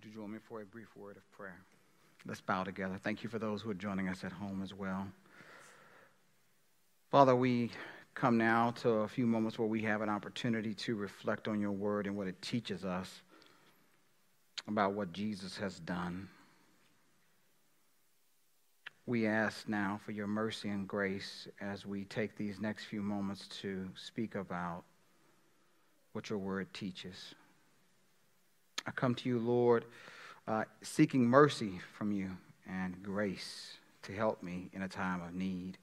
Would you join me for a brief word of prayer? Let's bow together. Thank you for those who are joining us at home as well. Father, we come now to a few moments where we have an opportunity to reflect on your word and what it teaches us about what Jesus has done. We ask now for your mercy and grace as we take these next few moments to speak about what your word teaches. I come to you, Lord, uh, seeking mercy from you and grace to help me in a time of need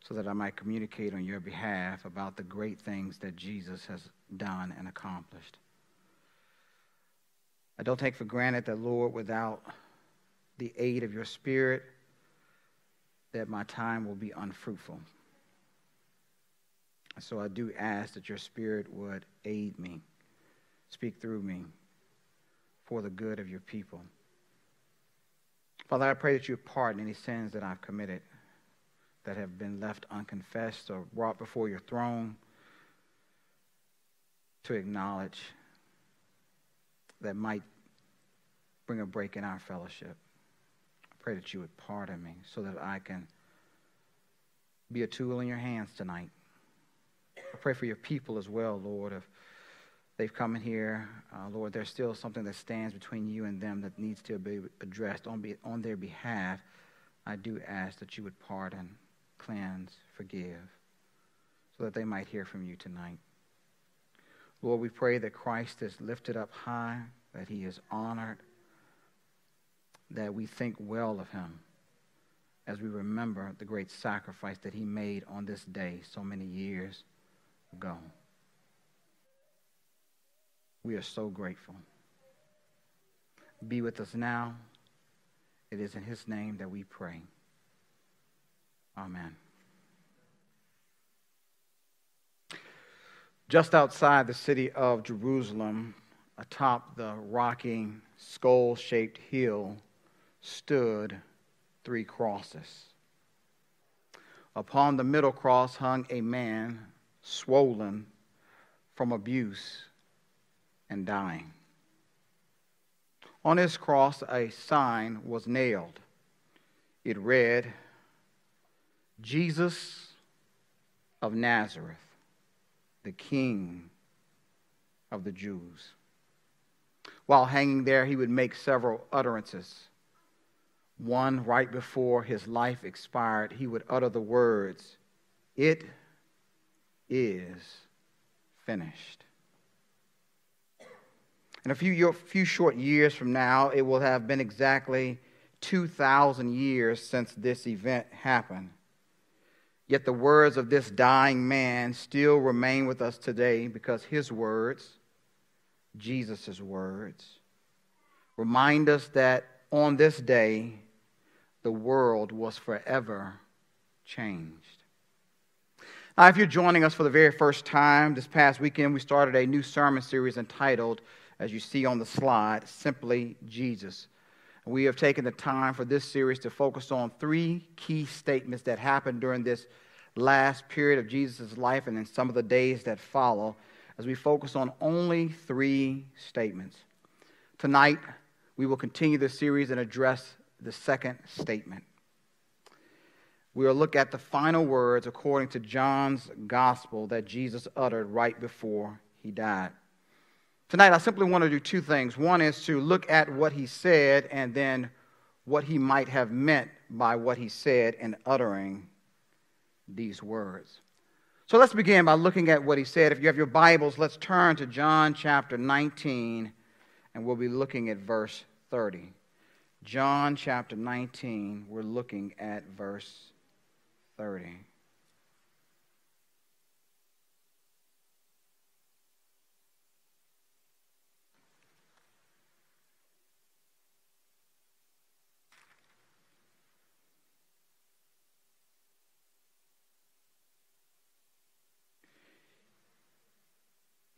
so that I might communicate on your behalf about the great things that Jesus has done and accomplished. I don't take for granted that, Lord, without the aid of your Spirit, that my time will be unfruitful. So I do ask that your Spirit would aid me, speak through me for the good of your people. Father, I pray that you pardon any sins that I've committed that have been left unconfessed or brought before your throne to acknowledge that might bring a break in our fellowship. I pray that you would pardon me so that I can be a tool in your hands tonight. I pray for your people as well, Lord. If they've come in here, uh, Lord, there's still something that stands between you and them that needs to be addressed on, be, on their behalf. I do ask that you would pardon, cleanse, forgive, so that they might hear from you tonight. Lord, we pray that Christ is lifted up high, that he is honored, that we think well of him as we remember the great sacrifice that he made on this day so many years ago. We are so grateful. Be with us now. It is in his name that we pray. Amen. Just outside the city of Jerusalem, atop the rocky, skull shaped hill, stood three crosses. Upon the middle cross hung a man swollen from abuse and dying. On his cross, a sign was nailed. It read, Jesus of Nazareth, the King of the Jews. While hanging there, he would make several utterances. One right before his life expired, he would utter the words, It is finished. In a few, few short years from now, it will have been exactly 2,000 years since this event happened. Yet the words of this dying man still remain with us today because his words, Jesus' words, remind us that on this day, the world was forever changed. Now, if you're joining us for the very first time, this past weekend we started a new sermon series entitled as you see on the slide, simply Jesus. We have taken the time for this series to focus on three key statements that happened during this last period of Jesus' life and in some of the days that follow, as we focus on only three statements. Tonight, we will continue the series and address the second statement. We will look at the final words according to John's gospel that Jesus uttered right before he died. Tonight, I simply want to do two things. One is to look at what he said and then what he might have meant by what he said in uttering these words. So let's begin by looking at what he said. If you have your Bibles, let's turn to John chapter 19, and we'll be looking at verse 30. John chapter 19, we're looking at verse 30.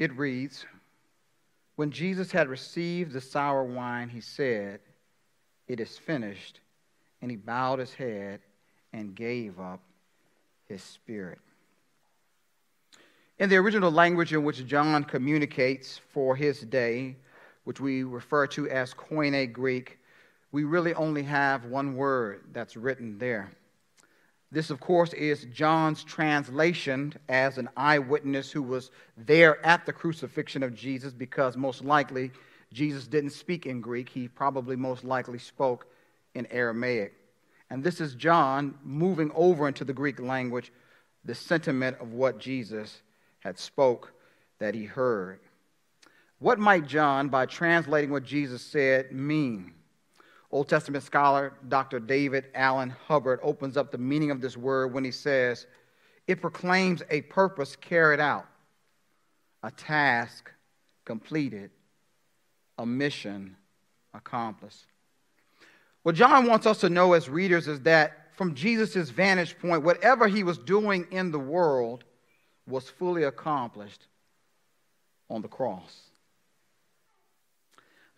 It reads When Jesus had received the sour wine, he said, It is finished. And he bowed his head and gave up his spirit. In the original language in which John communicates for his day, which we refer to as Koine Greek, we really only have one word that's written there. This, of course, is John's translation as an eyewitness who was there at the crucifixion of Jesus because most likely Jesus didn't speak in Greek. He probably most likely spoke in Aramaic. And this is John moving over into the Greek language the sentiment of what Jesus had spoke that he heard. What might John, by translating what Jesus said, mean? Old Testament scholar Dr. David Allen Hubbard opens up the meaning of this word when he says, It proclaims a purpose carried out, a task completed, a mission accomplished. What John wants us to know as readers is that from Jesus' vantage point, whatever he was doing in the world was fully accomplished on the cross.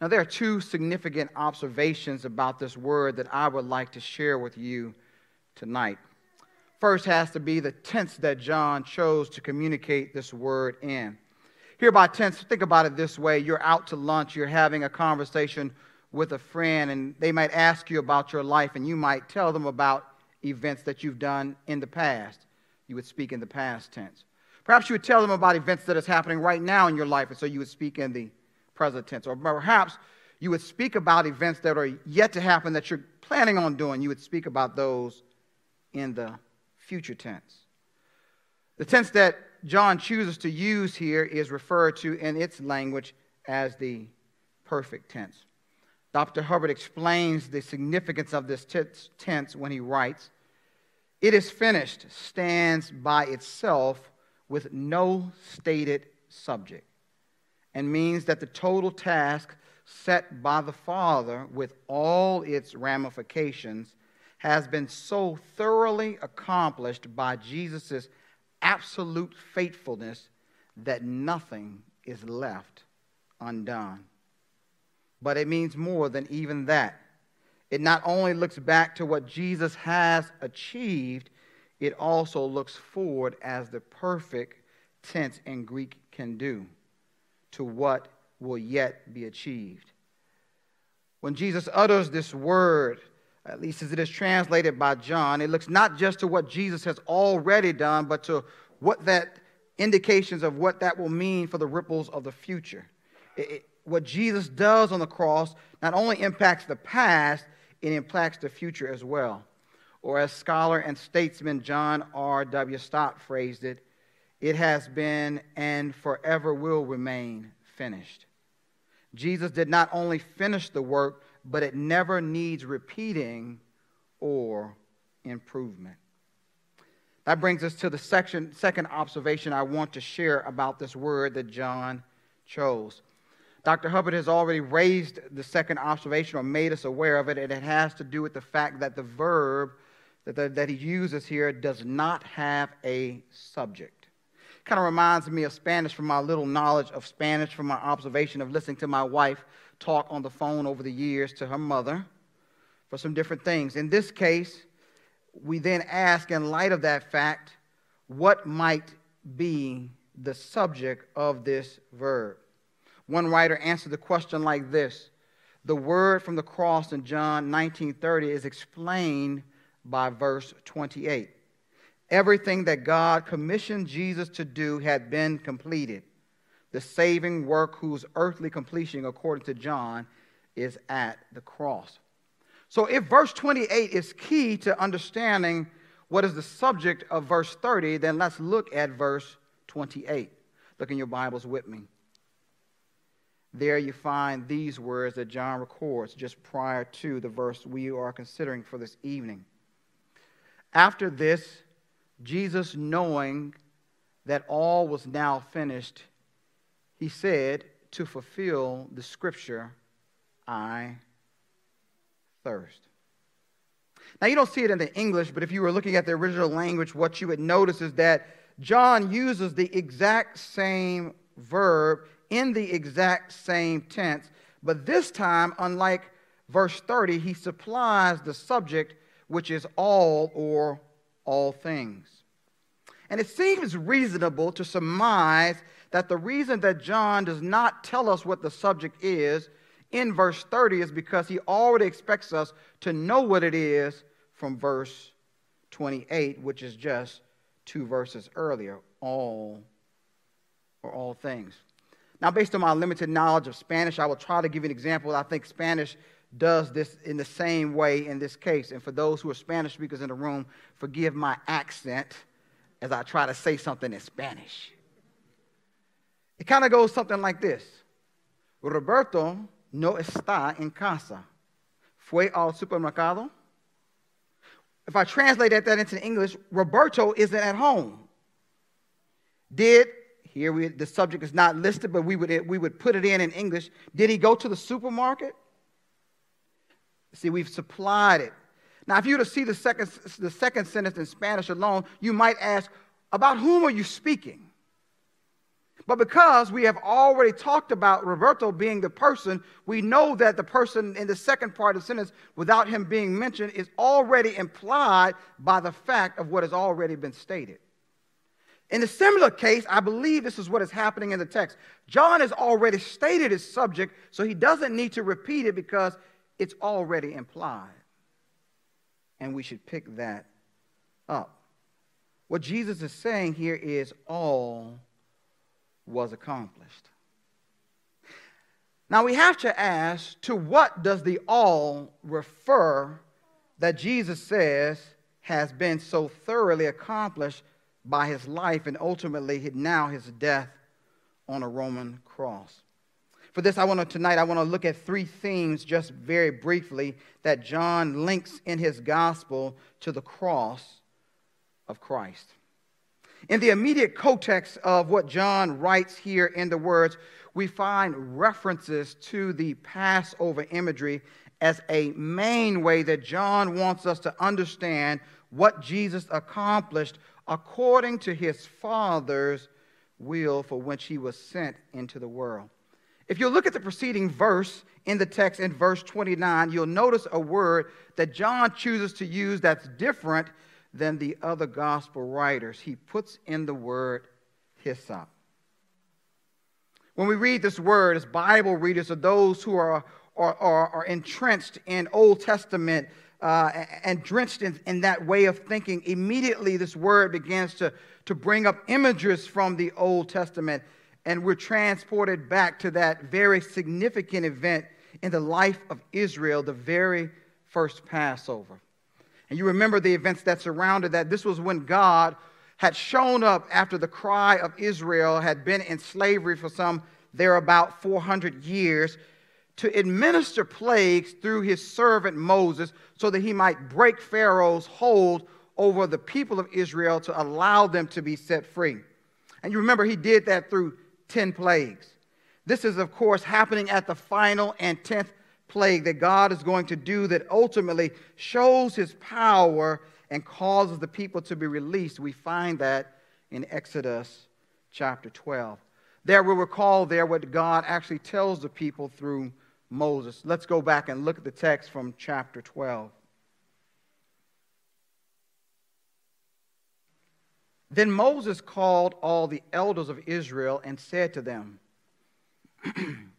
Now, there are two significant observations about this word that I would like to share with you tonight. First has to be the tense that John chose to communicate this word in. Here by tense, think about it this way you're out to lunch, you're having a conversation with a friend, and they might ask you about your life, and you might tell them about events that you've done in the past. You would speak in the past tense. Perhaps you would tell them about events that is happening right now in your life, and so you would speak in the present tense. Or perhaps you would speak about events that are yet to happen that you're planning on doing. You would speak about those in the future tense. The tense that John chooses to use here is referred to in its language as the perfect tense. Dr. Hubbard explains the significance of this tense when he writes, It is finished stands by itself with no stated subject and means that the total task set by the Father with all its ramifications has been so thoroughly accomplished by Jesus' absolute faithfulness that nothing is left undone. But it means more than even that. It not only looks back to what Jesus has achieved, it also looks forward as the perfect tense in Greek can do to what will yet be achieved. When Jesus utters this word, at least as it is translated by John, it looks not just to what Jesus has already done, but to what that indications of what that will mean for the ripples of the future. It, it, what Jesus does on the cross not only impacts the past, it impacts the future as well. Or as scholar and statesman John R.W. Stott phrased it, it has been and forever will remain finished. Jesus did not only finish the work, but it never needs repeating or improvement. That brings us to the section, second observation I want to share about this word that John chose. Dr. Hubbard has already raised the second observation or made us aware of it, and it has to do with the fact that the verb that, the, that he uses here does not have a subject. Kind of reminds me of Spanish from my little knowledge of Spanish, from my observation of listening to my wife talk on the phone over the years to her mother for some different things. In this case, we then ask, in light of that fact, what might be the subject of this verb? One writer answered the question like this The word from the cross in John 19:30 is explained by verse 28. Everything that God commissioned Jesus to do had been completed. The saving work whose earthly completion, according to John, is at the cross. So, if verse 28 is key to understanding what is the subject of verse 30, then let's look at verse 28. Look in your Bibles with me. There you find these words that John records just prior to the verse we are considering for this evening. After this, Jesus, knowing that all was now finished, he said, To fulfill the scripture, I thirst. Now, you don't see it in the English, but if you were looking at the original language, what you would notice is that John uses the exact same verb in the exact same tense, but this time, unlike verse 30, he supplies the subject, which is all or all things. And it seems reasonable to surmise that the reason that John does not tell us what the subject is in verse 30 is because he already expects us to know what it is from verse 28, which is just two verses earlier all or all things. Now, based on my limited knowledge of Spanish, I will try to give an example. I think Spanish does this in the same way in this case. And for those who are Spanish speakers in the room, forgive my accent as I try to say something in Spanish. It kind of goes something like this Roberto no está en casa. Fue al supermercado. If I translate that into English, Roberto isn't at home. Did, here we, the subject is not listed, but we would, we would put it in in English. Did he go to the supermarket? See, we've supplied it. Now, if you were to see the second, the second sentence in Spanish alone, you might ask, about whom are you speaking? But because we have already talked about Roberto being the person, we know that the person in the second part of the sentence, without him being mentioned, is already implied by the fact of what has already been stated. In a similar case, I believe this is what is happening in the text. John has already stated his subject, so he doesn't need to repeat it because it's already implied. And we should pick that up. What Jesus is saying here is all was accomplished. Now we have to ask to what does the all refer that Jesus says has been so thoroughly accomplished by his life and ultimately now his death on a Roman cross? For this, I want to tonight, I want to look at three themes just very briefly that John links in his gospel to the cross of Christ. In the immediate context of what John writes here in the words, we find references to the Passover imagery as a main way that John wants us to understand what Jesus accomplished according to his Father's will for which he was sent into the world. If you look at the preceding verse in the text in verse 29, you'll notice a word that John chooses to use that's different than the other gospel writers. He puts in the word hyssop. When we read this word as Bible readers or those who are, are, are, are entrenched in Old Testament uh, and drenched in, in that way of thinking, immediately this word begins to, to bring up images from the Old Testament. And we're transported back to that very significant event in the life of Israel, the very first Passover. And you remember the events that surrounded that. This was when God had shown up after the cry of Israel had been in slavery for some there about 400 years to administer plagues through his servant Moses so that he might break Pharaoh's hold over the people of Israel to allow them to be set free. And you remember he did that through 10 plagues. This is, of course, happening at the final and 10th plague that God is going to do that ultimately shows his power and causes the people to be released. We find that in Exodus chapter 12. There we recall there what God actually tells the people through Moses. Let's go back and look at the text from chapter 12. Then Moses called all the elders of Israel and said to them,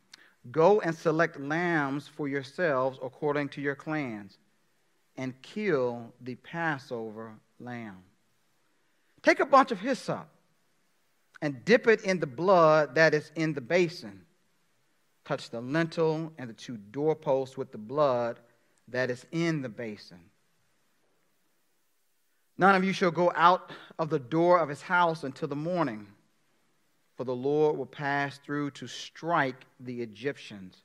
Go and select lambs for yourselves according to your clans, and kill the Passover lamb. Take a bunch of hyssop and dip it in the blood that is in the basin. Touch the lintel and the two doorposts with the blood that is in the basin. None of you shall go out of the door of his house until the morning for the Lord will pass through to strike the Egyptians.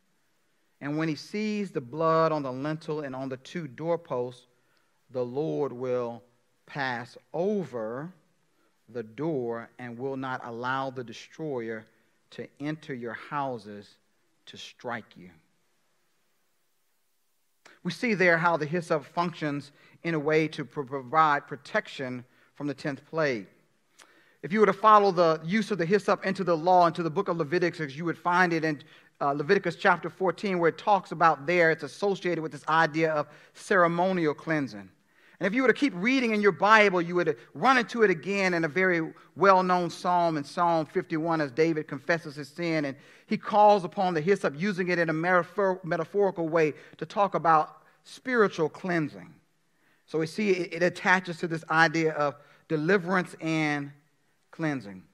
And when he sees the blood on the lintel and on the two doorposts, the Lord will pass over the door and will not allow the destroyer to enter your houses to strike you. We see there how the hyssop functions in a way to provide protection from the 10th plague. If you were to follow the use of the hyssop into the law, into the book of Leviticus, you would find it in uh, Leviticus chapter 14, where it talks about there, it's associated with this idea of ceremonial cleansing. And if you were to keep reading in your Bible, you would run into it again in a very well known psalm in Psalm 51 as David confesses his sin and he calls upon the hyssop, using it in a metaphor- metaphorical way to talk about spiritual cleansing. So we see it, it attaches to this idea of deliverance and cleansing.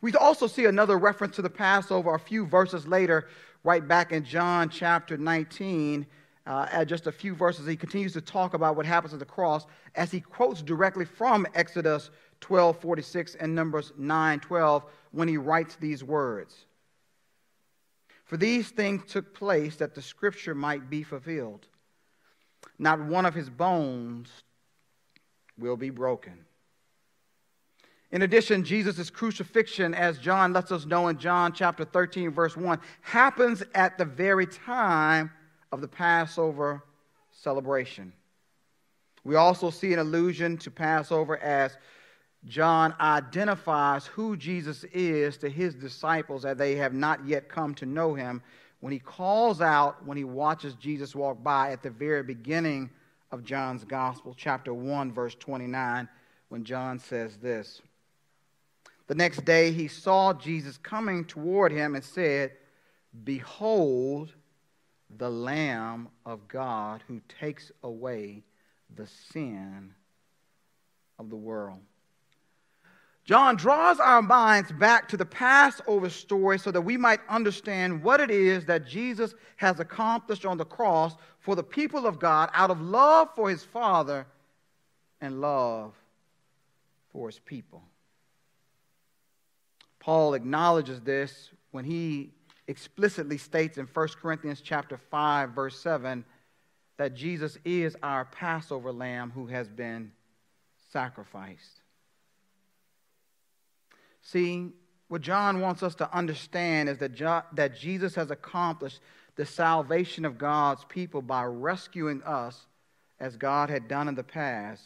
We also see another reference to the Passover a few verses later, right back in John chapter 19 uh, at just a few verses, he continues to talk about what happens at the cross as he quotes directly from Exodus 12 46 and Numbers 9 12 when he writes these words. For these things took place that the scripture might be fulfilled. Not one of his bones will be broken. In addition, Jesus' crucifixion, as John lets us know in John chapter 13, verse 1, happens at the very time of the Passover celebration. We also see an allusion to Passover as John identifies who Jesus is to his disciples as they have not yet come to know him when he calls out when he watches Jesus walk by at the very beginning of John's Gospel, chapter 1, verse 29, when John says this. The next day he saw Jesus coming toward him and said, Behold, the Lamb of God who takes away the sin of the world. John draws our minds back to the Passover story so that we might understand what it is that Jesus has accomplished on the cross for the people of God out of love for his Father and love for his people. Paul acknowledges this when he explicitly states in 1 Corinthians chapter 5 verse 7 that Jesus is our Passover lamb who has been sacrificed. See, what John wants us to understand is that, jo- that Jesus has accomplished the salvation of God's people by rescuing us as God had done in the past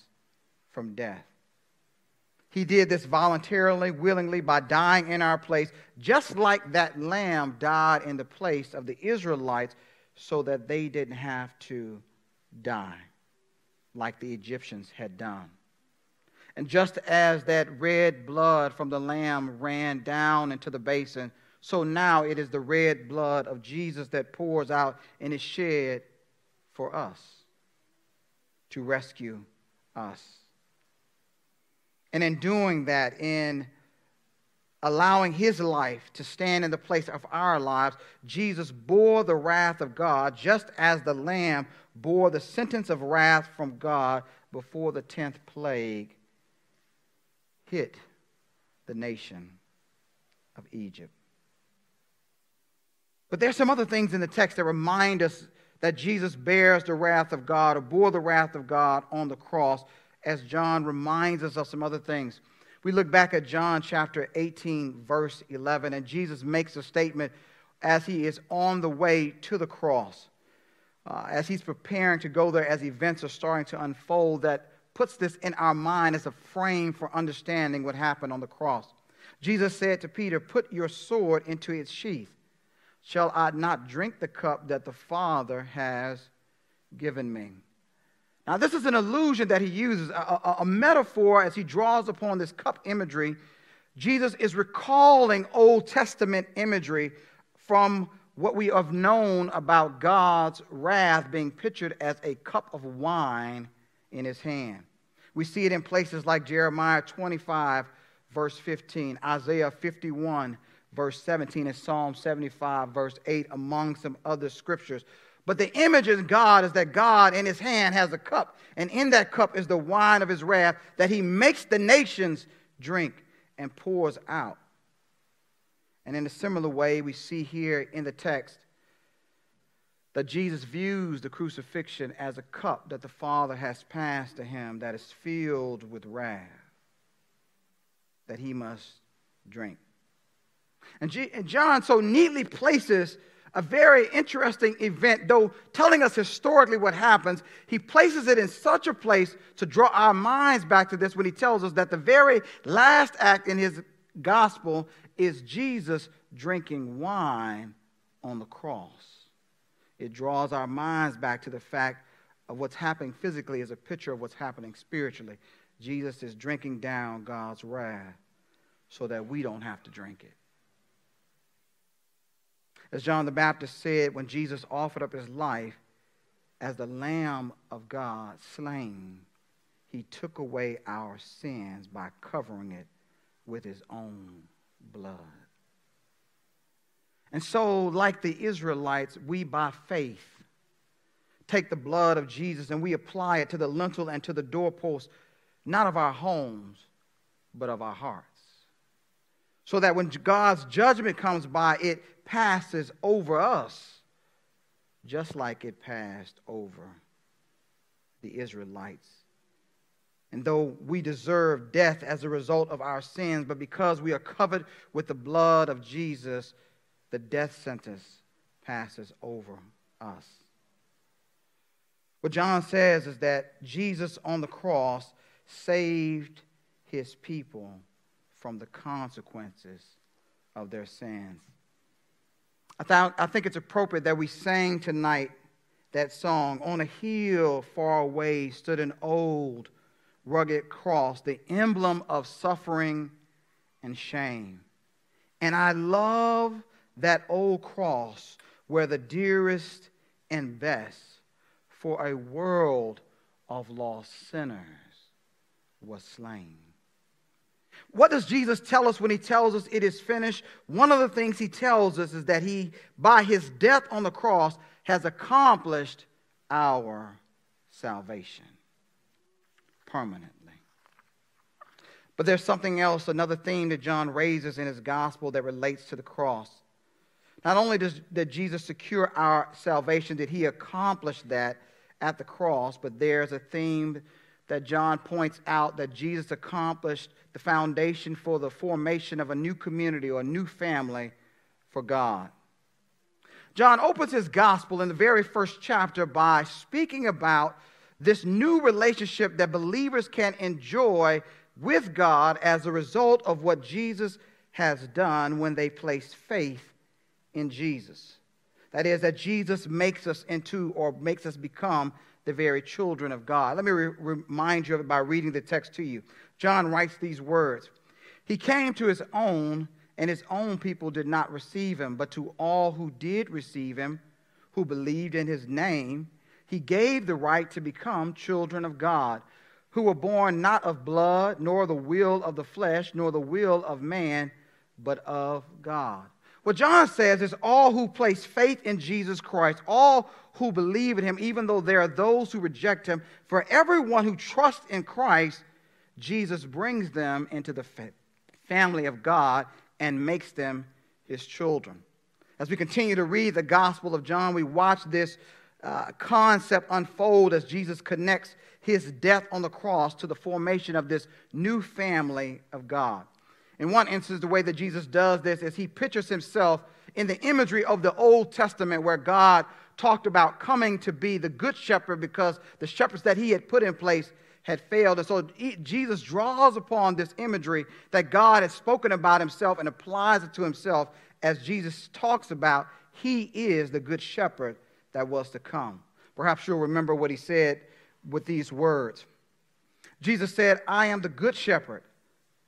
from death. He did this voluntarily, willingly, by dying in our place, just like that lamb died in the place of the Israelites so that they didn't have to die like the Egyptians had done. And just as that red blood from the lamb ran down into the basin, so now it is the red blood of Jesus that pours out and is shed for us to rescue us. And in doing that, in allowing his life to stand in the place of our lives, Jesus bore the wrath of God just as the Lamb bore the sentence of wrath from God before the tenth plague hit the nation of Egypt. But there's some other things in the text that remind us that Jesus bears the wrath of God or bore the wrath of God on the cross as John reminds us of some other things. We look back at John chapter 18, verse 11, and Jesus makes a statement as he is on the way to the cross, uh, as he's preparing to go there, as events are starting to unfold, that puts this in our mind as a frame for understanding what happened on the cross. Jesus said to Peter, Put your sword into its sheath. Shall I not drink the cup that the Father has given me? Now, this is an illusion that he uses, a, a, a, metaphor as he draws upon this cup imagery. Jesus is recalling Old Testament imagery from what we have known about God's wrath being pictured as a cup of wine in his hand. We see it in places like Jeremiah 25, verse 15, Isaiah 51, verse 17, and Psalm 75, verse 8, among some other scriptures. But the image of God is that God in his hand has a cup, and in that cup is the wine of his wrath that he makes the nations drink and pours out. And in a similar way, we see here in the text that Jesus views the crucifixion as a cup that the Father has passed to him that is filled with wrath that he must drink. And, John so neatly places a very interesting event, though telling us historically what happens, he places it in such a place to draw our minds back to this when he tells us that the very last act in his gospel is Jesus drinking wine on the cross. It draws our minds back to the fact of what's happening physically is a picture of what's happening spiritually. Jesus is drinking down God's wrath so that we don't have to drink it. As John the Baptist said when Jesus offered up his life as the Lamb of God slain, he took away our sins by covering it with his own blood. And so, like the Israelites, we by faith take the blood of Jesus and we apply it to the lintel and to the doorpost, not of our homes, but of our hearts. So that when God's judgment comes by, it passes over us, just like it passed over the Israelites. And though we deserve death as a result of our sins, but because we are covered with the blood of Jesus, the death sentence passes over us. What John says is that Jesus on the cross saved his people from the consequences of their sins. I, thought, I think it's appropriate that we sang tonight that song. On a hill far away stood an old rugged cross, the emblem of suffering and shame. And I love that old cross where the dearest and best for a world of lost sinners was slain. What does Jesus tell us when he tells us it is finished? One of the things he tells us is that he, by his death on the cross, has accomplished our salvation permanently. But there's something else, another theme that John raises in his gospel that relates to the cross. Not only does, did Jesus secure our salvation, did he accomplish that at the cross, but there's a theme that John points out that Jesus accomplished the foundation for the formation of a new community or a new family for God. John opens his gospel in the very first chapter by speaking about this new relationship that believers can enjoy with God as a result of what Jesus has done when they place faith in Jesus. That is, that Jesus makes us into or makes us become the very children of God. Let me re- remind you of it by reading the text to you. John writes these words He came to his own, and his own people did not receive him, but to all who did receive him, who believed in his name, he gave the right to become children of God, who were born not of blood, nor the will of the flesh, nor the will of man, but of God. What John says is all who place faith in Jesus Christ, all who believe in him, even though there are those who reject him, for everyone who trusts in Christ, Jesus brings them into the family of God and makes them his children. As we continue to read the Gospel of John, we watch this uh, concept unfold as Jesus connects his death on the cross to the formation of this new family of God. In one instance, the way that Jesus does this is he pictures himself in the imagery of the Old Testament where God talked about coming to be the good shepherd because the shepherds that he had put in place had failed. And so Jesus draws upon this imagery that God has spoken about himself and applies it to himself as Jesus talks about he is the good shepherd that was to come. Perhaps you'll remember what he said with these words. Jesus said, I am the good shepherd.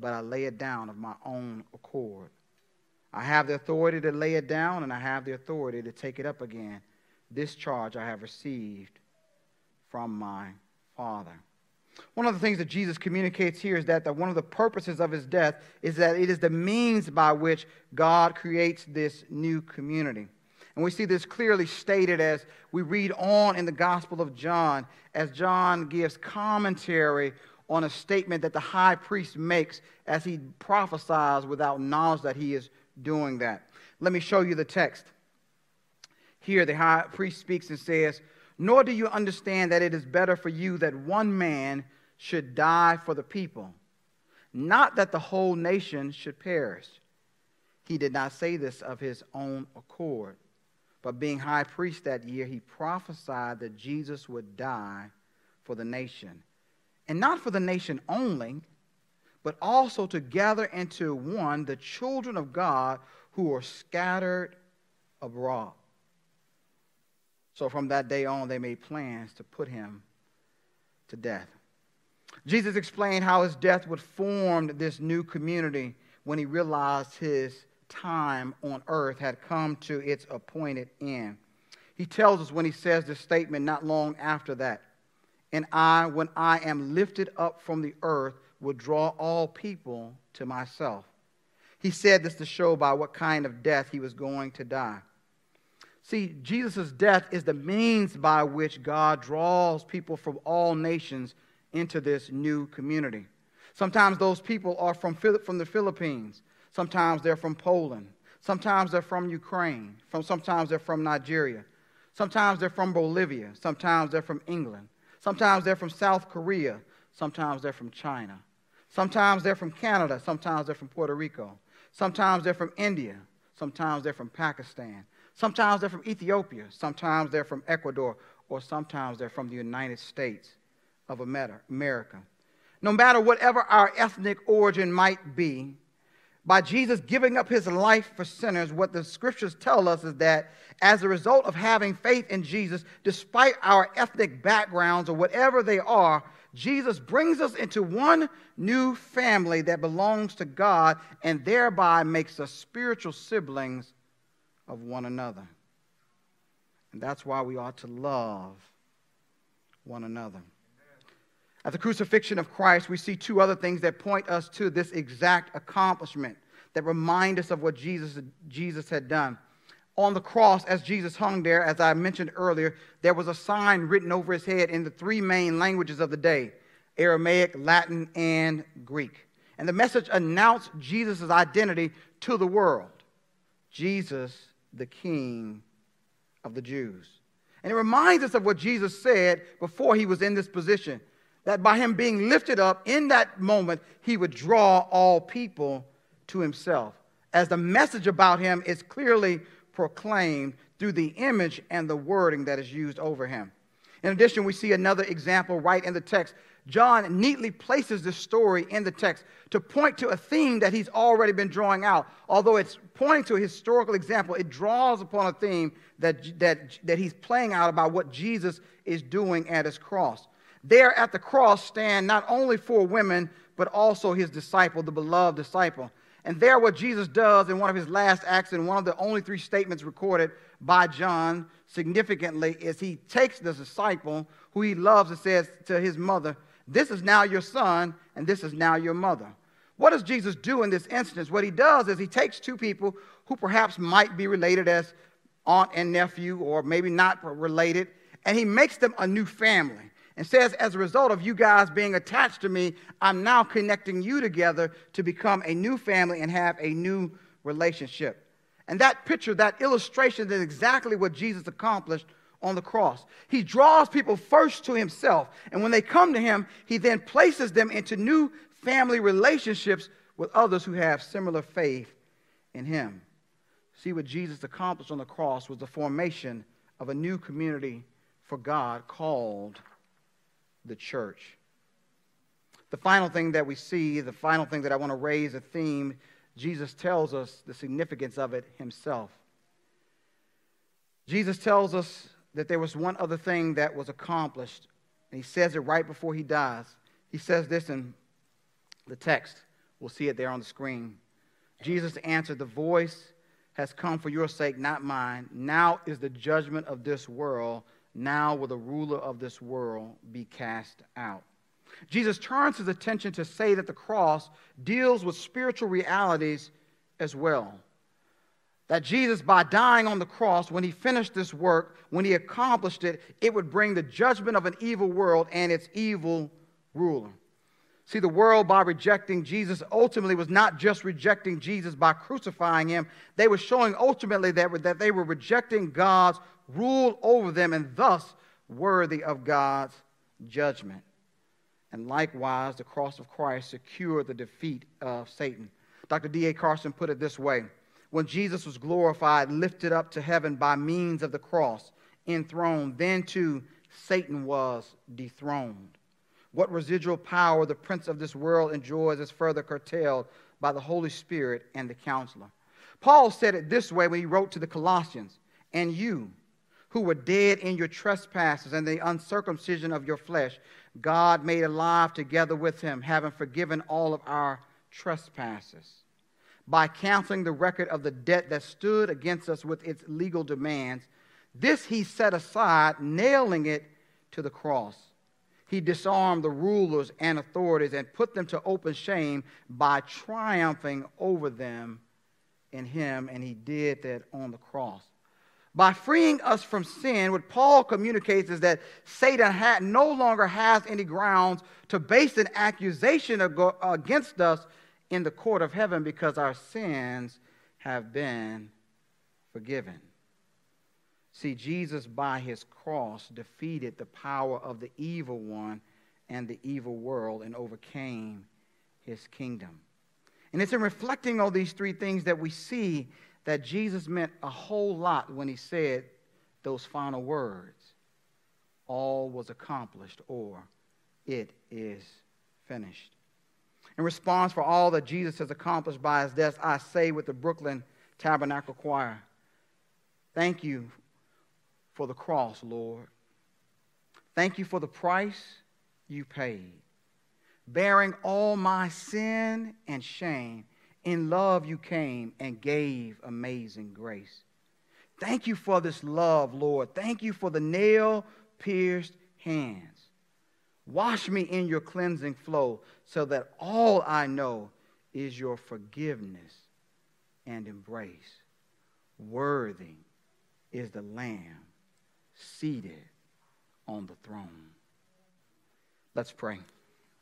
but I lay it down of my own accord. I have the authority to lay it down, and I have the authority to take it up again. This charge I have received from my Father. One of the things that Jesus communicates here is that one of the purposes of his death is that it is the means by which God creates this new community. And we see this clearly stated as we read on in the Gospel of John, as John gives commentary on a statement that the high priest makes as he prophesies without knowledge that he is doing that. Let me show you the text. Here, the high priest speaks and says, Nor do you understand that it is better for you that one man should die for the people, not that the whole nation should perish. He did not say this of his own accord, but being high priest that year, he prophesied that Jesus would die for the nation. And not for the nation only, but also to gather into one the children of God who are scattered abroad. So from that day on, they made plans to put him to death. Jesus explained how his death would form this new community when he realized his time on earth had come to its appointed end. He tells us when he says this statement not long after that, and I, when I am lifted up from the earth, will draw all people to myself. He said this to show by what kind of death he was going to die. See, Jesus' death is the means by which God draws people from all nations into this new community. Sometimes those people are from, from the Philippines. Sometimes they're from Poland. Sometimes they're from Ukraine. From, sometimes they're from Nigeria. Sometimes they're from Bolivia. Sometimes they're from England. Sometimes they're from South Korea. Sometimes they're from China. Sometimes they're from Canada. Sometimes they're from Puerto Rico. Sometimes they're from India. Sometimes they're from Pakistan. Sometimes they're from Ethiopia. Sometimes they're from Ecuador. Or sometimes they're from the United States of America. No matter whatever our ethnic origin might be, by Jesus giving up his life for sinners, what the scriptures tell us is that as a result of having faith in Jesus, despite our ethnic backgrounds or whatever they are, Jesus brings us into one new family that belongs to God and thereby makes us spiritual siblings of one another. And that's why we ought to love one another. At the crucifixion of Christ, we see two other things that point us to this exact accomplishment, that remind us of what Jesus, Jesus had done. On the cross, as Jesus hung there, as I mentioned earlier, there was a sign written over his head in the three main languages of the day Aramaic, Latin, and Greek. And the message announced Jesus' identity to the world Jesus, the King of the Jews. And it reminds us of what Jesus said before he was in this position that by him being lifted up in that moment, he would draw all people to himself. As the message about him is clearly proclaimed through the image and the wording that is used over him. In addition, we see another example right in the text. John neatly places this story in the text to point to a theme that he's already been drawing out. Although it's pointing to a historical example, it draws upon a theme that, that, that he's playing out about what Jesus is doing at his cross. There at the cross stand not only four women, but also his disciple, the beloved disciple. And there, what Jesus does in one of his last acts, and one of the only three statements recorded by John significantly, is he takes the disciple who he loves and says to his mother, This is now your son, and this is now your mother. What does Jesus do in this instance? What he does is he takes two people who perhaps might be related as aunt and nephew, or maybe not related, and he makes them a new family and says, as a result of you guys being attached to me, I'm now connecting you together to become a new family and have a new relationship. And that picture, that illustration, is exactly what Jesus accomplished on the cross. He draws people first to himself, and when they come to him, he then places them into new family relationships with others who have similar faith in him. See what Jesus accomplished on the cross was the formation of a new community for God called the church. The final thing that we see, the final thing that I want to raise a theme, Jesus tells us the significance of it himself. Jesus tells us that there was one other thing that was accomplished, and he says it right before he dies. He says this in the text. We'll see it there on the screen. Jesus answered, The voice has come for your sake, not mine. Now is the judgment of this world now will the ruler of this world be cast out. Jesus turns his attention to say that the cross deals with spiritual realities as well. That Jesus, by dying on the cross, when he finished this work, when he accomplished it, it would bring the judgment of an evil world and its evil ruler. See, the world, by rejecting Jesus, ultimately was not just rejecting Jesus by crucifying him. They were showing ultimately that, that they were rejecting God's rule over them and thus worthy of God's judgment. And likewise, the cross of Christ secured the defeat of Satan. Dr. D.A. Carson put it this way When Jesus was glorified, lifted up to heaven by means of the cross, enthroned, then too Satan was dethroned. What residual power the prince of this world enjoys is further curtailed by the Holy Spirit and the counselor. Paul said it this way when he wrote to the Colossians And you, who were dead in your trespasses and the uncircumcision of your flesh, God made alive together with him, having forgiven all of our trespasses. By canceling the record of the debt that stood against us with its legal demands, this he set aside, nailing it to the cross. He disarmed the rulers and authorities and put them to open shame by triumphing over them in him, and he did that on the cross. By freeing us from sin, what Paul communicates is that Satan no longer has any grounds to base an accusation against us in the court of heaven because our sins have been forgiven. See, Jesus, by his cross, defeated the power of the evil one and the evil world and overcame his kingdom. And it's in reflecting on these three things that we see that Jesus meant a whole lot when he said those final words All was accomplished, or it is finished. In response for all that Jesus has accomplished by his death, I say with the Brooklyn Tabernacle Choir, Thank you for the cross, Lord. Thank you for the price you paid, bearing all my sin and shame in love, you came and gave amazing grace. Thank you for this love, Lord. Thank you for the nail pierced hands. Wash me in your cleansing flow so that all I know is your forgiveness and embrace. Worthy is the Lamb seated on the throne. Let's pray.